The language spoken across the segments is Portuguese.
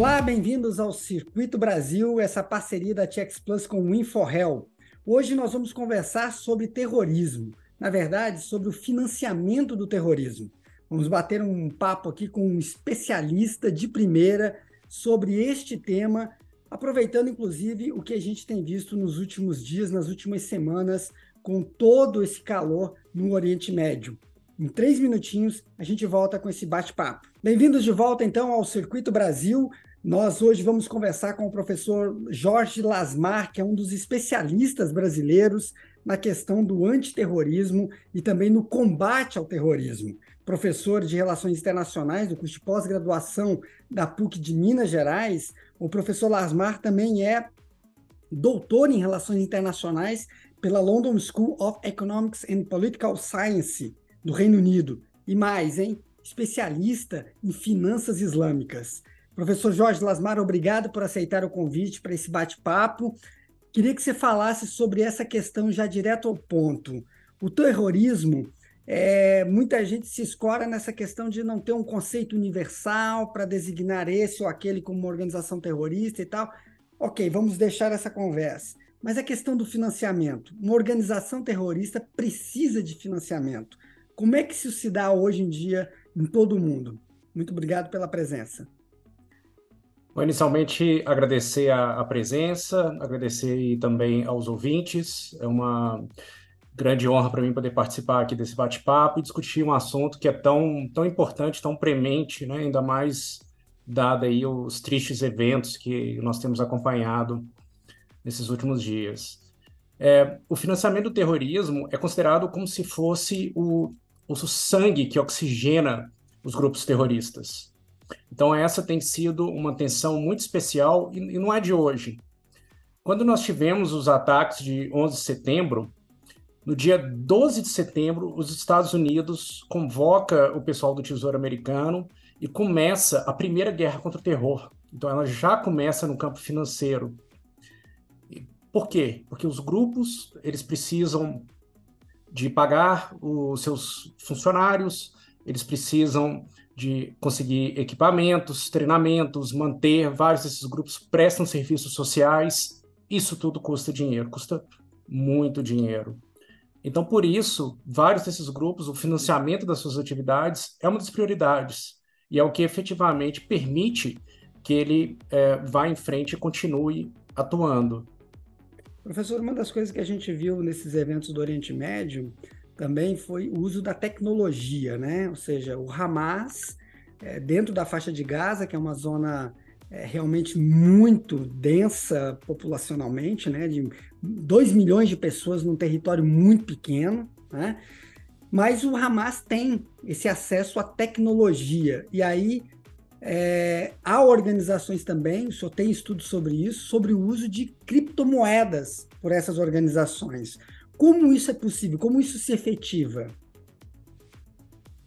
Olá, bem-vindos ao Circuito Brasil, essa parceria da TX Plus com o InfoHel. Hoje nós vamos conversar sobre terrorismo, na verdade, sobre o financiamento do terrorismo. Vamos bater um papo aqui com um especialista de primeira sobre este tema, aproveitando inclusive o que a gente tem visto nos últimos dias, nas últimas semanas, com todo esse calor no Oriente Médio. Em três minutinhos, a gente volta com esse bate-papo. Bem-vindos de volta, então, ao Circuito Brasil. Nós hoje vamos conversar com o professor Jorge Lasmar, que é um dos especialistas brasileiros na questão do antiterrorismo e também no combate ao terrorismo. Professor de Relações Internacionais do curso de pós-graduação da PUC de Minas Gerais, o professor Lasmar também é doutor em Relações Internacionais pela London School of Economics and Political Science do Reino Unido. E mais, hein? Especialista em finanças islâmicas. Professor Jorge Lasmar, obrigado por aceitar o convite para esse bate-papo. Queria que você falasse sobre essa questão já direto ao ponto. O terrorismo, é, muita gente se escora nessa questão de não ter um conceito universal para designar esse ou aquele como uma organização terrorista e tal. Ok, vamos deixar essa conversa. Mas a questão do financiamento. Uma organização terrorista precisa de financiamento. Como é que isso se dá hoje em dia em todo o mundo? Muito obrigado pela presença. Bom, inicialmente, agradecer a, a presença, agradecer também aos ouvintes. É uma grande honra para mim poder participar aqui desse bate-papo e discutir um assunto que é tão, tão importante, tão premente, né? ainda mais dado aí os tristes eventos que nós temos acompanhado nesses últimos dias. É, o financiamento do terrorismo é considerado como se fosse o o sangue que oxigena os grupos terroristas. Então, essa tem sido uma tensão muito especial e, e não é de hoje. Quando nós tivemos os ataques de 11 de setembro, no dia 12 de setembro, os Estados Unidos convoca o pessoal do Tesouro Americano e começa a primeira guerra contra o terror. Então, ela já começa no campo financeiro. Por quê? Porque os grupos eles precisam de pagar os seus funcionários, eles precisam de conseguir equipamentos, treinamentos, manter vários desses grupos prestam serviços sociais. Isso tudo custa dinheiro, custa muito dinheiro. Então, por isso, vários desses grupos, o financiamento das suas atividades é uma das prioridades e é o que efetivamente permite que ele é, vá em frente e continue atuando. Professor, uma das coisas que a gente viu nesses eventos do Oriente Médio também foi o uso da tecnologia, né? Ou seja, o Hamas, é, dentro da faixa de Gaza, que é uma zona é, realmente muito densa populacionalmente, né? De 2 milhões de pessoas num território muito pequeno, né? Mas o Hamas tem esse acesso à tecnologia. E aí é, há organizações também, o senhor tem estudos sobre isso, sobre o uso de criptomoedas por essas organizações. Como isso é possível? Como isso se efetiva?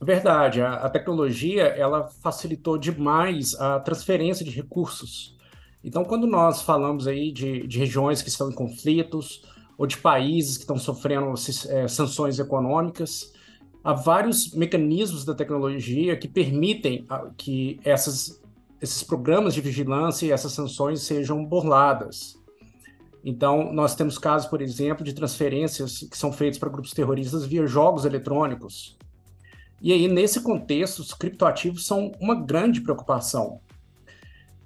Verdade, a, a tecnologia ela facilitou demais a transferência de recursos. Então, quando nós falamos aí de, de regiões que estão em conflitos ou de países que estão sofrendo é, sanções econômicas, há vários mecanismos da tecnologia que permitem que essas, esses programas de vigilância e essas sanções sejam burladas. Então, nós temos casos, por exemplo, de transferências que são feitas para grupos terroristas via jogos eletrônicos. E aí, nesse contexto, os criptoativos são uma grande preocupação.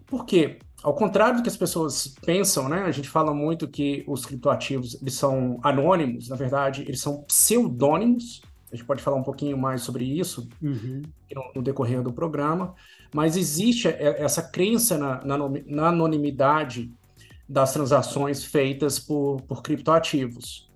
Por quê? Ao contrário do que as pessoas pensam, né? A gente fala muito que os criptoativos eles são anônimos, na verdade, eles são pseudônimos a gente pode falar um pouquinho mais sobre isso uhum. no, no, decorrer do programa, mas existe essa crença na, na, na anonimidade das transações feitas por, por criptoativos.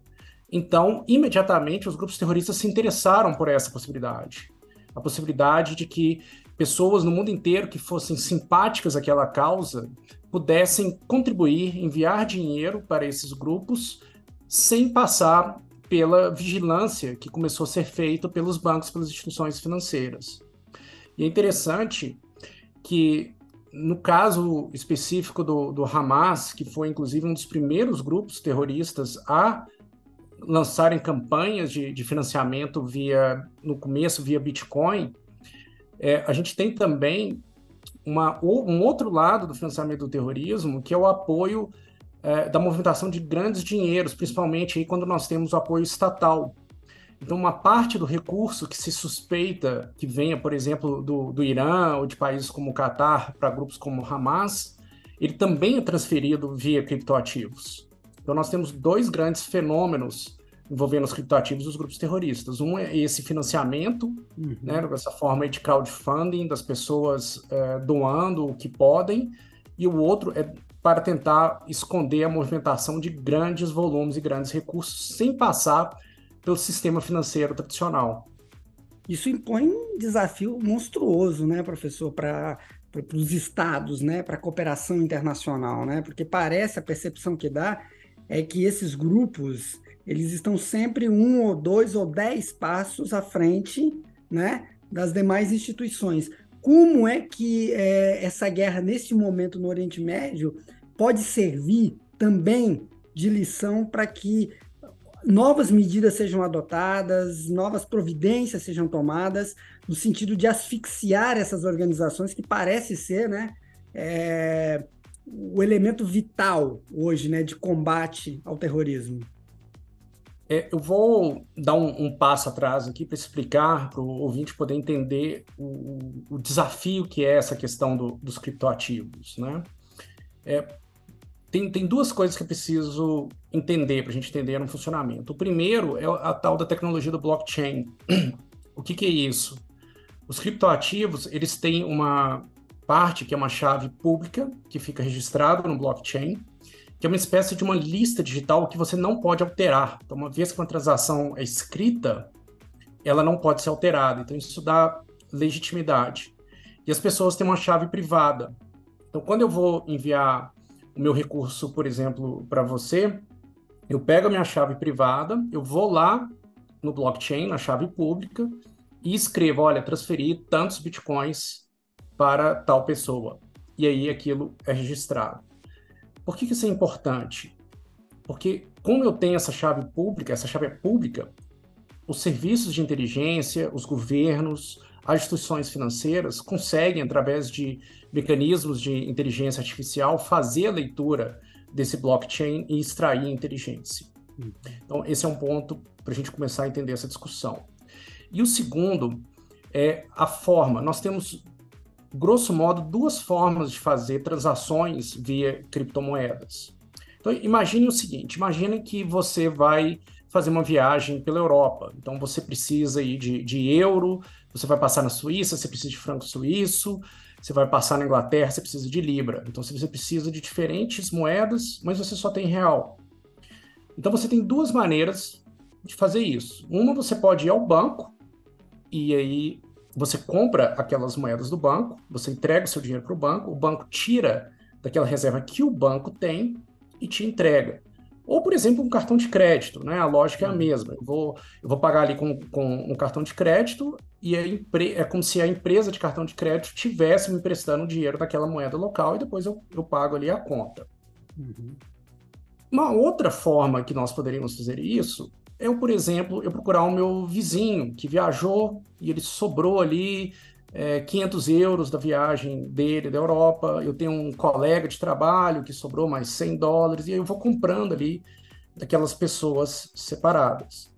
Então, imediatamente, os grupos terroristas se interessaram por essa possibilidade. A possibilidade de que pessoas no mundo inteiro que fossem simpáticas àquela causa pudessem contribuir, enviar dinheiro para esses grupos sem passar pela vigilância que começou a ser feita pelos bancos, pelas instituições financeiras. E é interessante que, no caso específico do, do Hamas, que foi inclusive um dos primeiros grupos terroristas a lançarem campanhas de, de financiamento via, no começo, via Bitcoin, é, a gente tem também uma, um outro lado do financiamento do terrorismo, que é o apoio é, da movimentação de grandes dinheiros, principalmente aí quando nós temos o apoio estatal. Então, uma parte do recurso que se suspeita que venha, por exemplo, do, do Irã ou de países como o Catar para grupos como o Hamas, ele também é transferido via criptoativos. Então, nós temos dois grandes fenômenos envolvendo os criptoativos dos grupos terroristas. Um é esse financiamento, uhum. né, dessa forma de crowdfunding, das pessoas é, doando o que podem, e o outro é para tentar esconder a movimentação de grandes volumes e grandes recursos sem passar pelo sistema financeiro tradicional. Isso impõe um desafio monstruoso, né, professor, para os estados, né, para a cooperação internacional, né, porque parece a percepção que dá é que esses grupos eles estão sempre um ou dois ou dez passos à frente, né, das demais instituições. Como é que é, essa guerra neste momento no Oriente Médio pode servir também de lição para que novas medidas sejam adotadas, novas providências sejam tomadas, no sentido de asfixiar essas organizações, que parece ser né, é, o elemento vital hoje né, de combate ao terrorismo. É, eu vou dar um, um, passo atrás aqui para explicar para o ouvinte poder entender o, o, desafio que é essa questão do, dos criptoativos. Né? É, tem, tem duas coisas que eu preciso entender para a gente entender no funcionamento. O primeiro é a tal da tecnologia do blockchain. o que, que é isso? Os criptoativos, eles têm uma parte que é uma chave pública, que fica registrado no blockchain, que é uma espécie de uma lista digital que você não pode alterar. Então, uma vez que uma transação é escrita, ela não pode ser alterada. Então, isso dá legitimidade. E as pessoas têm uma chave privada. Então, quando eu vou enviar o meu recurso, por exemplo, para você, eu pego a minha chave privada, eu vou lá no blockchain, na chave pública, e escrevo, olha, transferi tantos bitcoins para tal pessoa. E aí aquilo é registrado. Por que, que isso é importante? Porque como eu tenho essa chave pública, essa chave é pública, os serviços de inteligência, os governos, as instituições financeiras conseguem, através de mecanismos de inteligência artificial, fazer a leitura desse blockchain e extrair inteligência. Então, esse é um ponto para a gente começar a entender essa discussão. E o segundo é a forma. Nós temos, grosso modo, duas formas de fazer transações via criptomoedas. Então, imagine o seguinte: imagine que você vai fazer uma viagem pela Europa. Então, você precisa aí de, de euro, você vai passar na Suíça, você precisa de franco suíço, você vai passar na Inglaterra, você precisa de libra. Então você precisa de diferentes moedas, mas você só tem real. Então você tem duas maneiras de fazer isso. Uma você pode ir ao banco e aí você compra aquelas moedas do banco, você entrega o seu dinheiro para o banco, o banco tira daquela reserva que o banco tem e te entrega. Ou, por exemplo, um cartão de crédito, né? A lógica é a uhum. mesma. Eu vou, eu vou pagar ali com, com um cartão de crédito e é como se a empresa de cartão de crédito tivesse me emprestando dinheiro daquela moeda local e depois eu, eu pago ali a conta. Uhum. Uma outra forma que nós poderíamos fazer isso é, eu, por exemplo, eu procurar o meu vizinho que viajou e ele sobrou ali é, 500 euros da viagem dele da Europa, eu tenho um colega de trabalho que sobrou mais 100 dólares, e eu vou comprando ali daquelas pessoas separadas.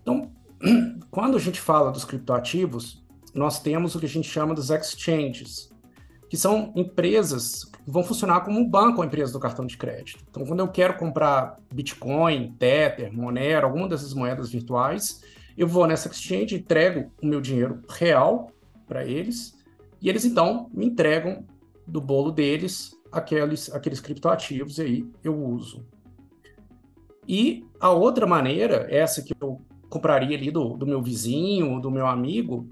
Então, quando a gente fala dos criptoativos, nós temos o que a gente chama dos exchanges, que são empresas que vão funcionar como um banco ou empresa do cartão de crédito. Então, quando eu quero comprar Bitcoin, Tether, Monero, alguma dessas moedas virtuais, eu vou nessa exchange, entrego o meu dinheiro real para eles, e eles então me entregam do bolo deles aqueles, aqueles criptoativos, e aí eu uso. E a outra maneira, essa que eu compraria ali do, do meu vizinho, do meu amigo,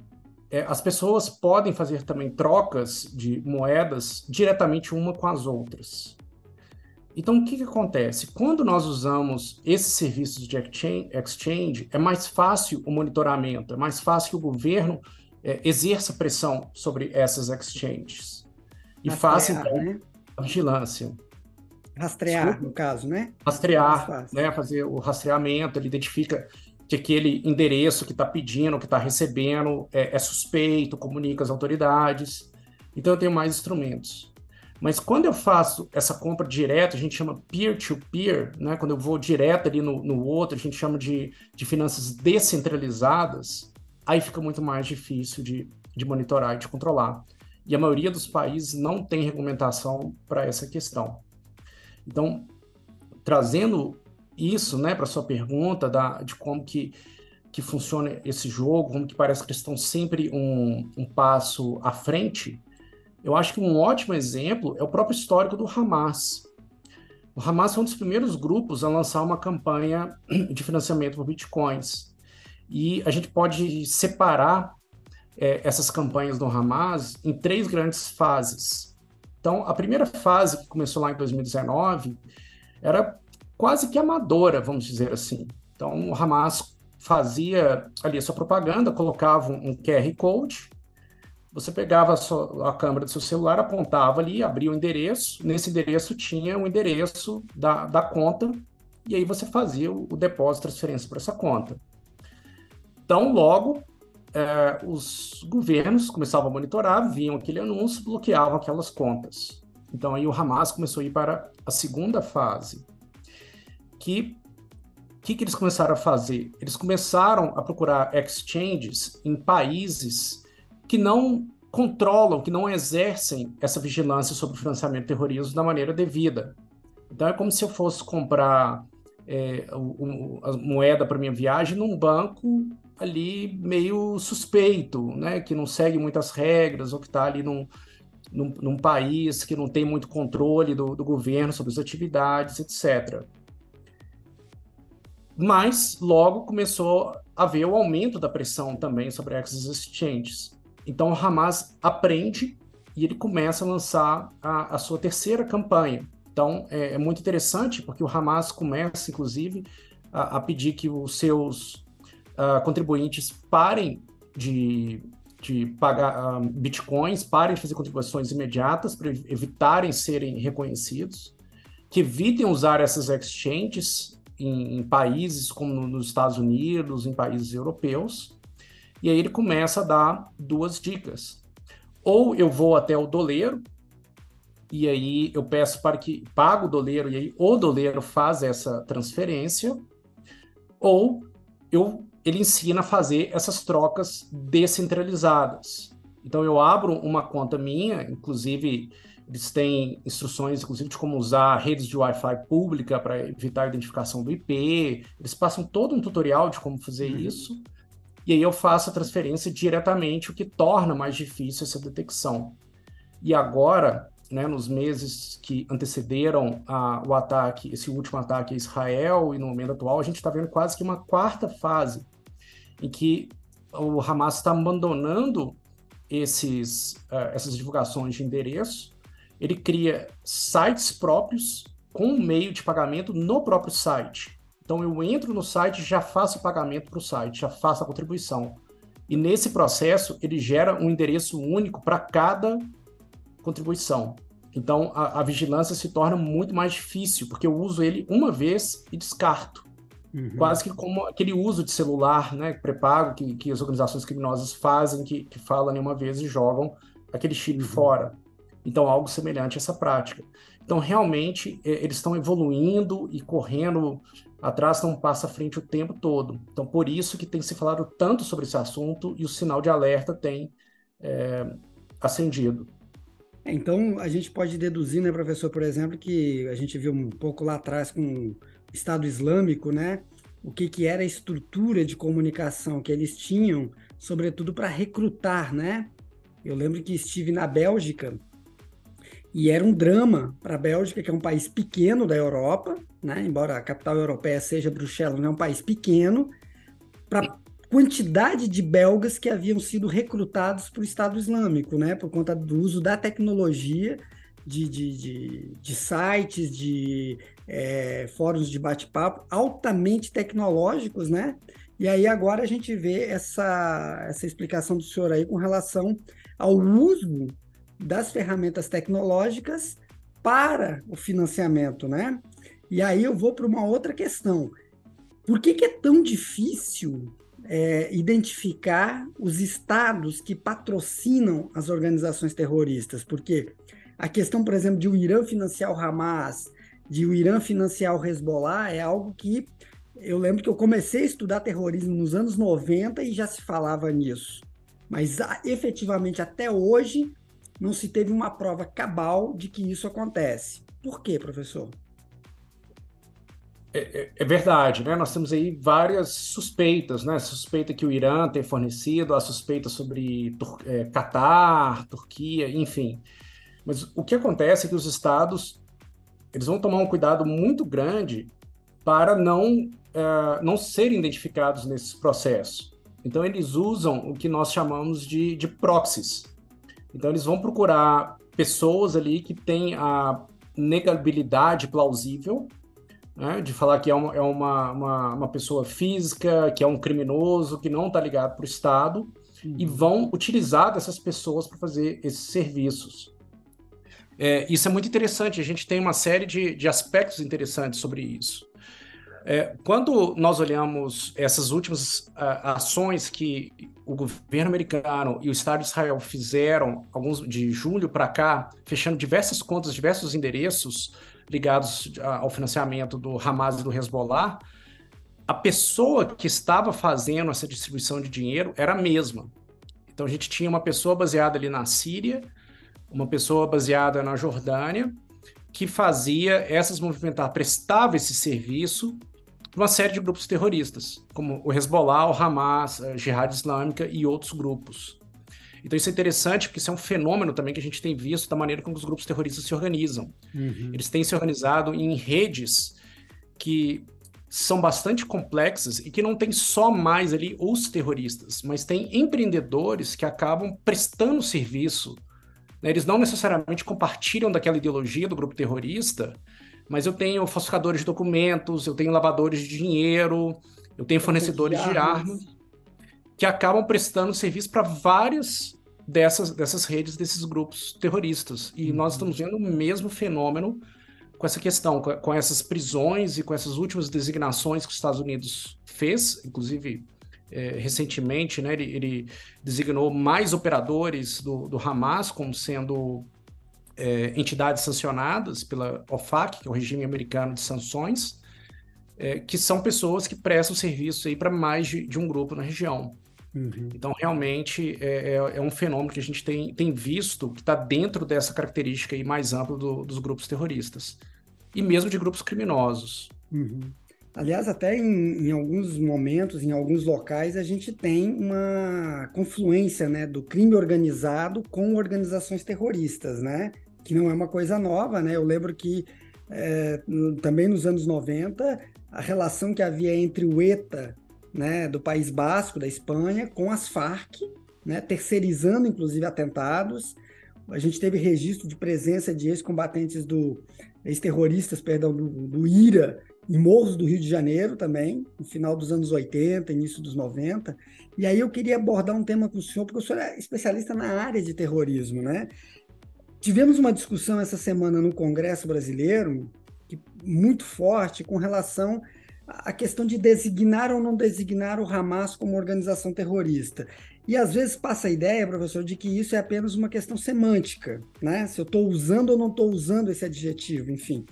é, as pessoas podem fazer também trocas de moedas diretamente uma com as outras. Então, o que, que acontece? Quando nós usamos esses serviços de exchange, é mais fácil o monitoramento, é mais fácil que o governo é, exerça pressão sobre essas exchanges e Rastrear, faça então né? a vigilância. Rastrear, Desculpa. no caso, né? Rastrear, né? Fazer o rastreamento, ele identifica que aquele endereço que está pedindo, que está recebendo, é, é, suspeito, comunica às autoridades. então eu tenho mais instrumentos. Mas quando eu faço essa compra direta, a gente chama peer-to-peer, -peer, né? quando eu vou direto ali no, no outro, a gente chama de, de finanças descentralizadas, aí fica muito mais difícil de, de monitorar e de controlar. E a maioria dos países não tem regulamentação para essa questão. Então, trazendo isso né, para sua pergunta da, de como que, que funciona esse jogo, como que parece que eles estão sempre um, um passo à frente, eu acho que um ótimo exemplo é o próprio histórico do Hamas. O Hamas foi um dos primeiros grupos a lançar uma campanha de financiamento por bitcoins. E a gente pode separar é, essas campanhas do Hamas em três grandes fases. Então, a primeira fase, que começou lá em 2019, era quase que amadora, vamos dizer assim. Então, o Hamas fazia ali a sua propaganda, colocava um QR Code você pegava a, sua, a, câmera do seu celular, apontava ali, abria o endereço, nesse endereço tinha o endereço da, da conta, e aí você fazia o, o depósito, transferência para essa conta. Então, logo, é, os governos começavam a monitorar, viam aquele anúncio, bloqueavam aquelas contas. Então, aí o Hamas começou a ir para a segunda fase, que o que, que eles começaram a fazer? Eles começaram a procurar exchanges em países que não controlam, que não exercem essa vigilância sobre o financiamento do terrorismo da maneira devida. Então é como se eu fosse comprar é, o, o, a moeda para minha viagem num banco ali meio suspeito, né, que não segue muitas regras ou que está ali num, num, num, país que não tem muito controle do, do governo sobre as atividades, etc. Mas logo começou a haver o aumento da pressão também sobre essas exchanges. Então o Hamas aprende e ele começa a lançar a, a sua terceira campanha. Então é, é, muito interessante porque o Hamas começa, inclusive, a, a pedir que os seus uh, contribuintes parem de, de pagar uh, bitcoins, parem de fazer contribuições imediatas para evitarem serem reconhecidos, que evitem usar essas exchanges em, em países como nos Estados Unidos, em países europeus, e aí ele começa a dar duas dicas. Ou eu vou até o doleiro, e aí eu peço para que pague o doleiro, e aí o doleiro faz essa transferência, ou eu, ele ensina a fazer essas trocas descentralizadas. Então eu abro uma conta minha, inclusive eles têm instruções, inclusive, de como usar redes de Wi-Fi pública para evitar a identificação do IP. Eles passam todo um tutorial de como fazer uhum. isso e aí eu faço a transferência diretamente, o que torna mais difícil essa detecção. E agora, né, nos meses que antecederam a, o ataque, esse último ataque a Israel e no momento atual, a gente está vendo quase que uma quarta fase em que o Hamas está abandonando esses, uh, essas divulgações de endereço, ele cria sites próprios com meio de pagamento no próprio site. Então eu entro no site, já faço o pagamento para o site, já faço a contribuição. E nesse processo ele gera um endereço único para cada contribuição. Então a, a, vigilância se torna muito mais difícil, porque eu uso ele uma vez e descarto. Uhum. Quase que como aquele uso de celular, né, pré-pago, que, que as organizações criminosas fazem, que, que falam uma vez e jogam aquele chip uhum. fora. Então, algo semelhante a essa prática. Então, realmente, eles estão evoluindo e correndo atrás não passa à frente o tempo todo. Então, por isso que tem se falado tanto sobre esse assunto e o sinal de alerta tem é, acendido. Então, a gente pode deduzir, né, professor, por exemplo, que a gente viu um pouco lá atrás com Estado Islâmico, né, o que, que era a estrutura de comunicação que eles tinham, sobretudo para recrutar, né? Eu lembro que estive na Bélgica e era um drama para a Bélgica, que é um país pequeno da Europa, né? embora a capital europeia seja Bruxelas, é um país pequeno, para quantidade de belgas que haviam sido recrutados para o Estado Islâmico, né? por conta do uso da tecnologia, de, de, de, de sites, de é, fóruns de bate-papo altamente tecnológicos, né? E aí agora a gente vê essa, essa explicação do senhor aí com relação ao uso das ferramentas tecnológicas para o financiamento, né? E aí eu vou para uma outra questão. Por que, que é tão difícil é, identificar os estados que patrocinam as organizações terroristas, porque a questão, por exemplo, de o Irã financiar o Hamas, de o Irã financiar o Hezbollah, é algo que eu lembro que eu comecei a estudar terrorismo nos anos 90 e já se falava nisso. Mas efetivamente até hoje não se teve uma prova cabal de que isso acontece. Por quê, professor? É, é, é, verdade, né? Nós temos aí várias suspeitas, né? Suspeita que o Irã tem fornecido, a suspeita sobre Tur é, Catar, Turquia, enfim. Mas o que acontece é que os estados eles vão tomar um cuidado muito grande para não, uh, não serem identificados nesse processo. Então, eles usam o que nós chamamos de, de proxies. Então, eles vão procurar pessoas ali que têm a negabilidade plausível, né, de falar que é, uma, é uma, uma, uma, pessoa física, que é um criminoso, que não está ligado para o Estado, uhum. e vão utilizar dessas pessoas para fazer esses serviços. É, isso é muito interessante, a gente tem uma série de, de aspectos interessantes sobre isso. É, quando nós olhamos essas últimas uh, ações que o governo americano e o Estado de Israel fizeram, alguns de julho para cá, fechando diversas contas, diversos endereços ligados ao financiamento do Hamas e do Hezbollah, a pessoa que estava fazendo essa distribuição de dinheiro era a mesma. Então a gente tinha uma pessoa baseada ali na Síria, uma pessoa baseada na Jordânia, que fazia essas movimentações, prestava esse serviço uma série de grupos terroristas, como o Hezbollah, o Hamas, a Jihad Islâmica e outros grupos. Então isso é interessante porque isso é um fenômeno também que a gente tem visto da maneira como os grupos terroristas se organizam. Uhum. Eles têm se organizado em redes que são bastante complexas e que não tem só mais ali os terroristas, mas tem empreendedores que acabam prestando serviço. Né? Eles não necessariamente compartilham daquela ideologia do grupo terrorista, mas eu tenho falsificadores de documentos, eu tenho lavadores de dinheiro, eu tenho fornecedores de armas, que acabam prestando serviço para várias dessas, dessas redes, desses grupos terroristas. E uhum. nós estamos vendo o mesmo fenômeno com essa questão, com, com, essas prisões e com essas últimas designações que os Estados Unidos fez, inclusive é, recentemente, né, ele, ele, designou mais operadores do, do Hamas como sendo é, entidades sancionadas pela OFAC, que é o regime americano de sanções, é, que são pessoas que prestam serviço para mais de, de, um grupo na região. Uhum. Então, realmente, é, é, é, um fenômeno que a gente tem, tem visto que está dentro dessa característica aí mais ampla do, dos grupos terroristas. E mesmo de grupos criminosos. Uhum. Aliás, até em, em, alguns momentos, em alguns locais, a gente tem uma confluência né, do crime organizado com organizações terroristas, né? que não é uma coisa nova, né? Eu lembro que é, também nos anos 90, a relação que havia entre o ETA, né, do País Basco, da Espanha, com as Farc, né, terceirizando inclusive atentados. A gente teve registro de presença de ex-combatentes do ex-terroristas, perdão, do, do IRA em morros do Rio de Janeiro também, no final dos anos 80, início dos 90. E aí eu queria abordar um tema com o senhor, porque o senhor é especialista na área de terrorismo, né? Tivemos uma discussão essa semana no Congresso Brasileiro, muito forte, com relação à questão de designar ou não designar o Hamas como organização terrorista. E às vezes passa a ideia, professor, de que isso é apenas uma questão semântica, né? Se eu estou usando ou não estou usando esse adjetivo, enfim.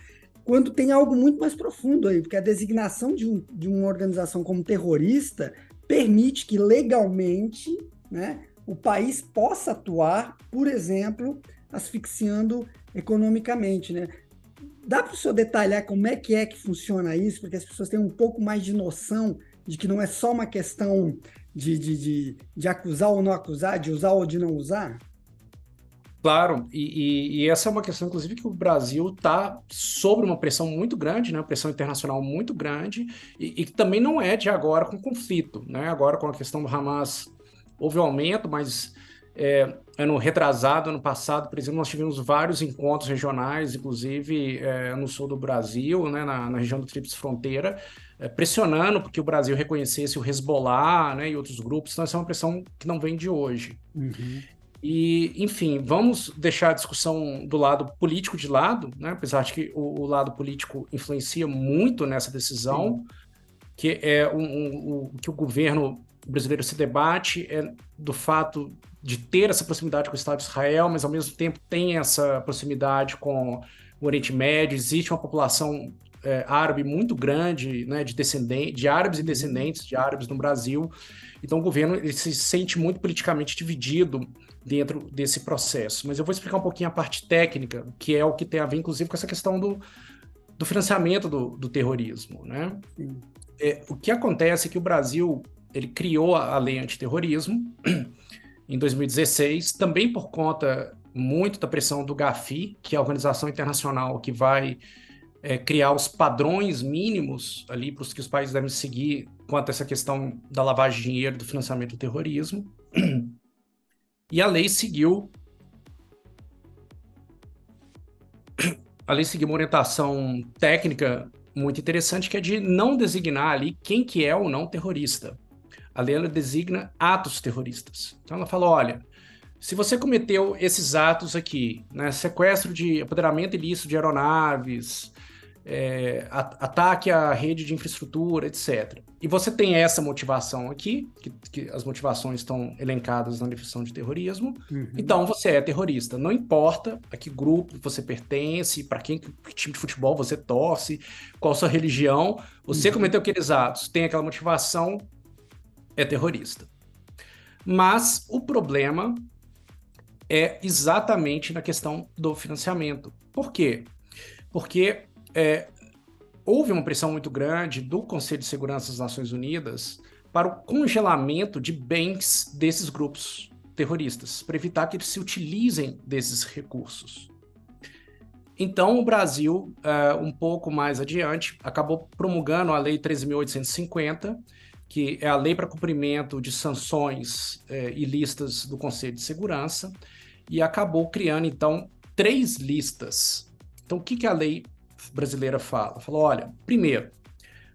Quando tem algo muito mais profundo aí, porque a designação de, um, de uma organização como terrorista permite que legalmente né, o país possa atuar, por exemplo, asfixiando economicamente, né? Dá para o senhor detalhar como é que é que funciona isso, porque as pessoas têm um pouco mais de noção de que não é só uma questão de, de, de, de acusar ou não acusar, de usar ou de não usar? Claro, e, e, e, essa é uma questão, inclusive, que o Brasil está sob uma pressão muito grande, né? Uma pressão internacional muito grande, e, que também não é de agora com conflito, né? Agora com a questão do Hamas houve um aumento, mas é, ano retrasado, ano passado, por exemplo, nós tivemos vários encontros regionais, inclusive é, no sul do Brasil, né, na, na região do Tríplice Fronteira, é, pressionando porque o Brasil reconhecesse o Hezbollah né, e outros grupos. Então, essa é uma pressão que não vem de hoje. Uhum. E, enfim, vamos deixar a discussão do lado político de lado, né, apesar de que o, o lado político influencia muito nessa decisão, Sim. que é o um, um, um, que o governo brasileiro se debate é do fato de ter essa proximidade com o Estado de Israel, mas ao mesmo tempo tem essa proximidade com o Oriente Médio, existe uma população é, árabe muito grande, né, de descendentes, de árabes e uhum. descendentes de árabes no Brasil. Então o governo ele se sente muito politicamente dividido dentro desse processo. Mas eu vou explicar um pouquinho a parte técnica, que é o que tem a ver, inclusive, com essa questão do, do financiamento do, do terrorismo, né? É, o que acontece é que o Brasil ele criou a, a lei antiterrorismo em 2016, também por conta muito da pressão do GAFI, que é a organização internacional que vai é, criar os padrões mínimos ali para os que os países devem seguir quanto a essa questão da lavagem de dinheiro, do financiamento do terrorismo. E a lei seguiu a lei seguiu uma orientação técnica muito interessante que é de não designar ali quem que é ou não terrorista. A lei ela designa atos terroristas. Então ela fala, olha, se você cometeu esses atos aqui, né, sequestro de apoderamento ilícito de aeronaves, é, ataque à rede de infraestrutura, etc. E você tem essa motivação aqui, que, que as motivações estão elencadas na definição de terrorismo, uhum. então você é terrorista. Não importa a que grupo você pertence, para quem que time de futebol você torce, qual sua religião, você uhum. cometeu aqueles atos, tem aquela motivação, é terrorista. Mas o problema é exatamente na questão do financiamento. Por quê? Porque é, houve uma pressão muito grande do Conselho de Segurança das Nações Unidas para o congelamento de bens desses grupos terroristas, para evitar que eles se utilizem desses recursos. Então, o Brasil, uh, um pouco mais adiante, acabou promulgando a Lei 13.850, que é a lei para cumprimento de sanções e listas do Conselho de Segurança, e acabou criando, então, três listas. Então, o que, que a lei brasileira fala? Falou, olha, primeiro,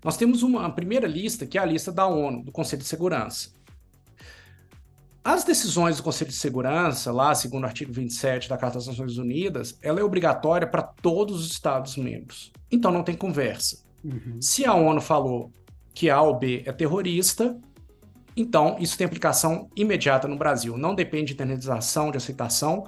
nós temos uma primeira lista, que é a lista da ONU, do Conselho de Segurança. As decisões do Conselho de Segurança, lá, segundo o artigo 27 da Carta das Nações Unidas, ela é obrigatória para todos os Estados-membros. Então não tem conversa. Uhum. Se a ONU falou que A ou B é terrorista, então isso tem aplicação imediata no Brasil. Não depende de internalização, de aceitação.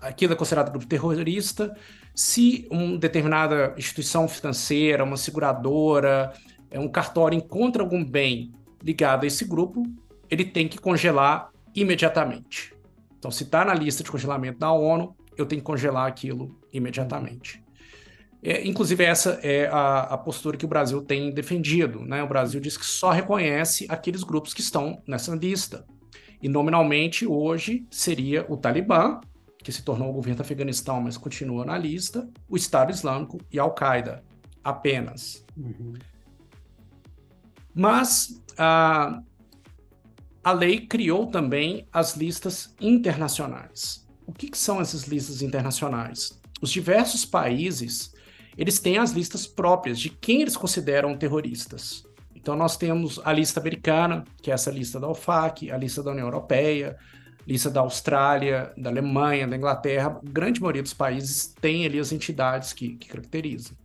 Aquilo é considerado grupo terrorista. Se uma determinada instituição financeira, uma seguradora, é um cartório encontra algum bem ligado a esse grupo, ele tem que congelar imediatamente. Então, se está na lista de congelamento da ONU, eu tenho que congelar aquilo imediatamente. É, inclusive, essa é a, a, postura que o Brasil tem defendido. Né? O Brasil diz que só reconhece aqueles grupos que estão nessa lista. E, nominalmente, hoje seria o Talibã, que se tornou o governo do Afeganistão, mas continua na lista, o Estado Islâmico e a Al-Qaeda, apenas. Uhum. Mas a, a lei criou também as listas internacionais. O que, que são essas listas internacionais? Os diversos países eles têm as listas próprias de quem eles consideram terroristas. Então nós temos a lista americana, que é essa lista da OFAC, a lista da União Europeia, lista da Austrália, da Alemanha, da Inglaterra, a grande maioria dos países tem ali as entidades que, que caracterizam.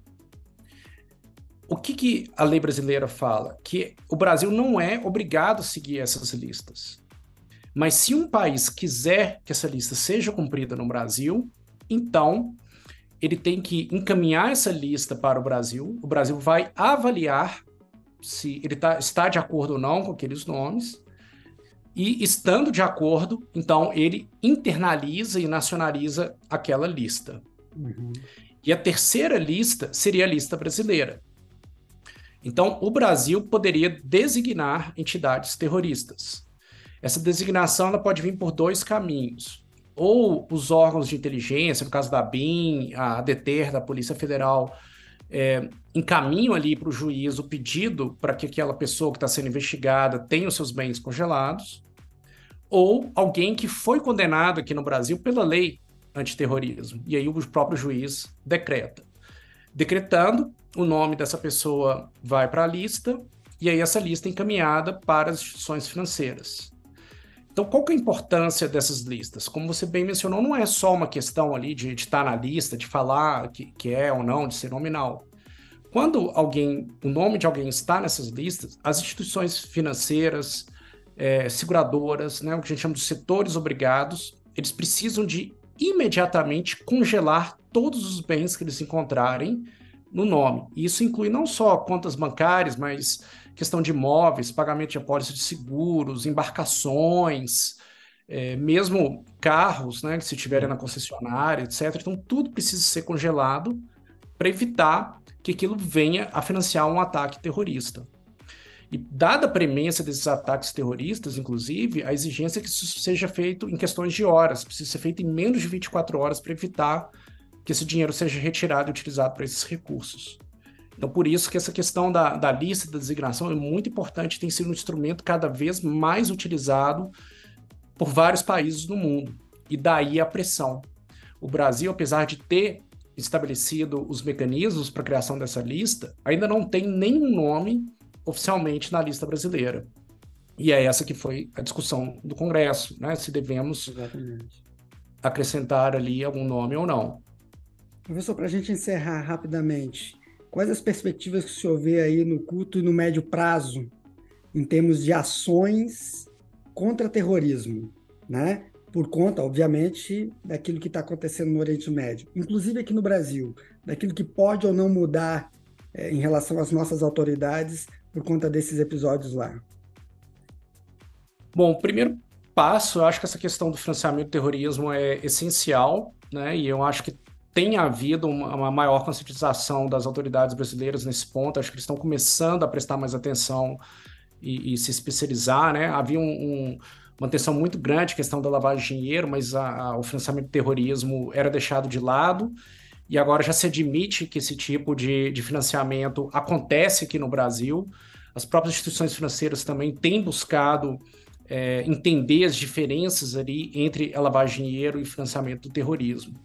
O que, que a lei brasileira fala? Que o Brasil não é obrigado a seguir essas listas. Mas se um país quiser que essa lista seja cumprida no Brasil, então ele tem que encaminhar essa lista para o Brasil. O Brasil vai avaliar se ele tá, está de acordo ou não com aqueles nomes e estando de acordo, então ele internaliza e nacionaliza aquela lista. Uhum. E a terceira lista seria a lista brasileira. Então, o Brasil poderia designar entidades terroristas. Essa designação ela pode vir por dois caminhos. Ou os órgãos de inteligência, no caso da BIM, a DETER, da Polícia Federal, é, encaminham ali para o juiz o pedido para que aquela pessoa que está sendo investigada tenha os seus bens congelados, ou alguém que foi condenado aqui no Brasil pela lei antiterrorismo. E aí o próprio juiz decreta. Decretando, o nome dessa pessoa vai para a lista, e aí essa lista é encaminhada para as instituições financeiras. Então, qual que é a importância dessas listas? Como você bem mencionou, não é só uma questão ali de, estar na lista, de falar que, que é ou não, de ser nominal. Quando alguém, o nome de alguém está nessas listas, as instituições financeiras, é, seguradoras, né, o que a gente chama de setores obrigados, eles precisam de imediatamente congelar todos os bens que eles encontrarem no nome. Isso inclui não só contas bancárias, mas questão de imóveis, pagamento de apólice de seguros, embarcações, é, mesmo carros, né, que se tiverem na concessionária, etc. Então, tudo precisa ser congelado para evitar que aquilo venha a financiar um ataque terrorista. E dada a premência desses ataques terroristas, inclusive, a exigência é que isso seja feito em questões de horas, precisa ser feito em menos de 24 horas para evitar que esse dinheiro seja retirado e utilizado para esses recursos. Então, por isso que essa questão da, da lista da designação é muito importante, tem sido um instrumento cada vez mais utilizado por vários países no mundo. E daí a pressão. O Brasil, apesar de ter estabelecido os mecanismos para a criação dessa lista, ainda não tem nenhum nome oficialmente na lista brasileira. E é essa que foi a discussão do Congresso, né? Se devemos Exatamente. acrescentar ali algum nome ou não. Professor, para a gente encerrar rapidamente, quais as perspectivas que o senhor vê aí no curto e no médio prazo em termos de ações contra terrorismo, né? Por conta, obviamente, daquilo que está acontecendo no Oriente Médio, inclusive aqui no Brasil, daquilo que pode ou não mudar é, em relação às nossas autoridades por conta desses episódios lá? Bom, o primeiro passo, eu acho que essa questão do financiamento do terrorismo é essencial, né? E eu acho que tem havido uma, maior conscientização das autoridades brasileiras nesse ponto. Acho que eles estão começando a prestar mais atenção e, e se especializar, né? Havia um, um, uma atenção muito grande questão da lavagem de dinheiro, mas a, a, o financiamento do terrorismo era deixado de lado e agora já se admite que esse tipo de, de financiamento acontece aqui no Brasil. As próprias instituições financeiras também têm buscado é, entender as diferenças ali entre a lavagem de dinheiro e financiamento do terrorismo.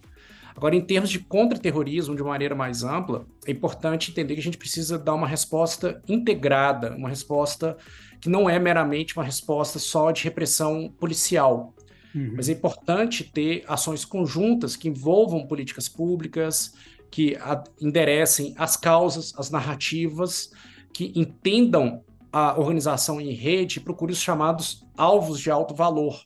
Agora, em termos de contra-terrorismo, de maneira mais ampla, é importante entender que a gente precisa dar uma resposta integrada, uma resposta que não é meramente uma resposta só de repressão policial. Uhum. Mas é importante ter ações conjuntas que envolvam políticas públicas, que enderecem as causas, as narrativas, que entendam a organização em rede e procurem os chamados alvos de alto valor.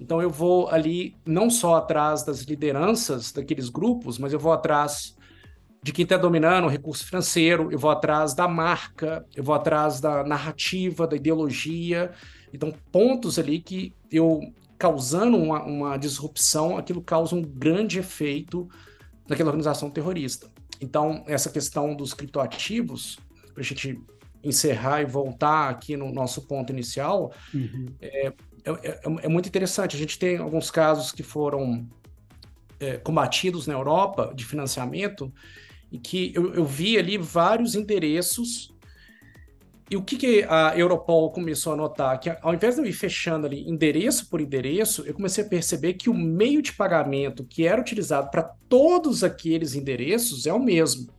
Então eu vou ali não só atrás das lideranças daqueles grupos, mas eu vou atrás de quem está dominando o recurso financeiro, eu vou atrás da marca, eu vou atrás da narrativa, da ideologia. Então, pontos ali que eu, causando uma, uma disrupção, aquilo causa um grande efeito naquela organização terrorista. Então, essa questão dos criptoativos, para a gente encerrar e voltar aqui no nosso ponto inicial, uhum. é, é, é, é, muito interessante. A gente tem alguns casos que foram é, combatidos na Europa de financiamento e que eu, eu, vi ali vários endereços. E o que, que a Europol começou a notar? Que ao invés de eu ir fechando ali endereço por endereço, eu comecei a perceber que o meio de pagamento que era utilizado para todos aqueles endereços é o mesmo.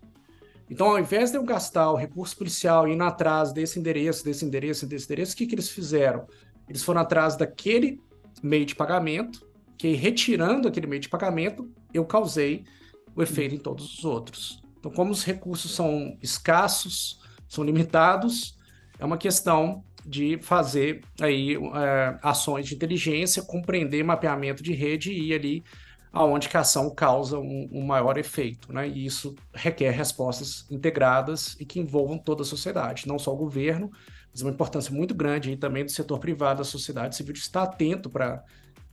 Então, ao invés de eu gastar o recurso policial indo atrás desse endereço, desse endereço, desse endereço, o que, que eles fizeram? Eles foram atrás daquele meio de pagamento, que retirando aquele meio de pagamento, eu causei o efeito em todos os outros. Então, como os recursos são escassos, são limitados, é uma questão de fazer aí é, ações de inteligência, compreender mapeamento de rede e ir ali aonde que a ação causa um, um, maior efeito, né? E isso requer respostas integradas e que envolvam toda a sociedade, não só o governo, mas uma importância muito grande aí também do setor privado, da sociedade civil, estar atento para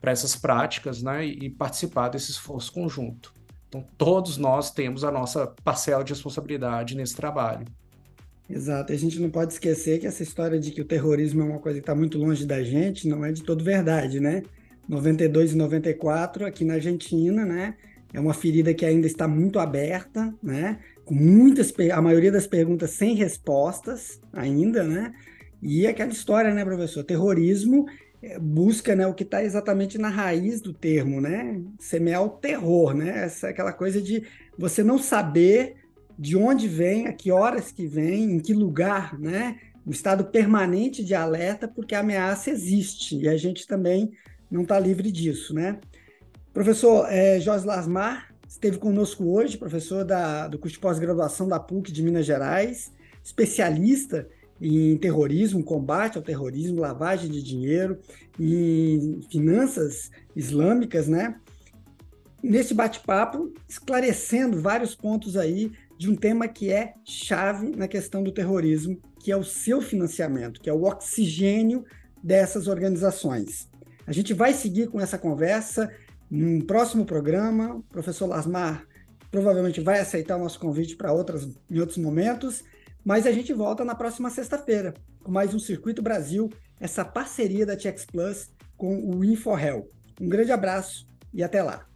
essas práticas né, e participar desse esforço conjunto. Então, todos nós temos a nossa parcela de responsabilidade nesse trabalho. Exato. A gente não pode esquecer que essa história de que o terrorismo é uma coisa que está muito longe da gente não é de todo verdade, né? 92 e 94, aqui na Argentina, né? É uma ferida que ainda está muito aberta, né? Com muitas, a maioria das perguntas sem respostas ainda, né? E aquela história, né, professor? Terrorismo é, busca, né, o que está exatamente na raiz do termo, né? Semear o terror, né? Essa aquela coisa de você não saber de onde vem, a que horas que vem, em que lugar, né? Um estado permanente de alerta, porque a ameaça existe e a gente também não está livre disso, né? Professor é, Jorge Lasmar esteve conosco hoje, professor da, do curso de pós-graduação da PUC de Minas Gerais, especialista em terrorismo, combate ao terrorismo, lavagem de dinheiro e finanças islâmicas, né? Nesse bate-papo, esclarecendo vários pontos aí de um tema que é chave na questão do terrorismo, que é o seu financiamento, que é o oxigênio dessas organizações. A gente vai seguir com essa conversa num próximo programa. O professor Lasmar provavelmente vai aceitar o nosso convite para outras em outros momentos, mas a gente volta na próxima sexta-feira com mais um Circuito Brasil, essa parceria da TX Plus com o InfoHel. Um grande abraço e até lá.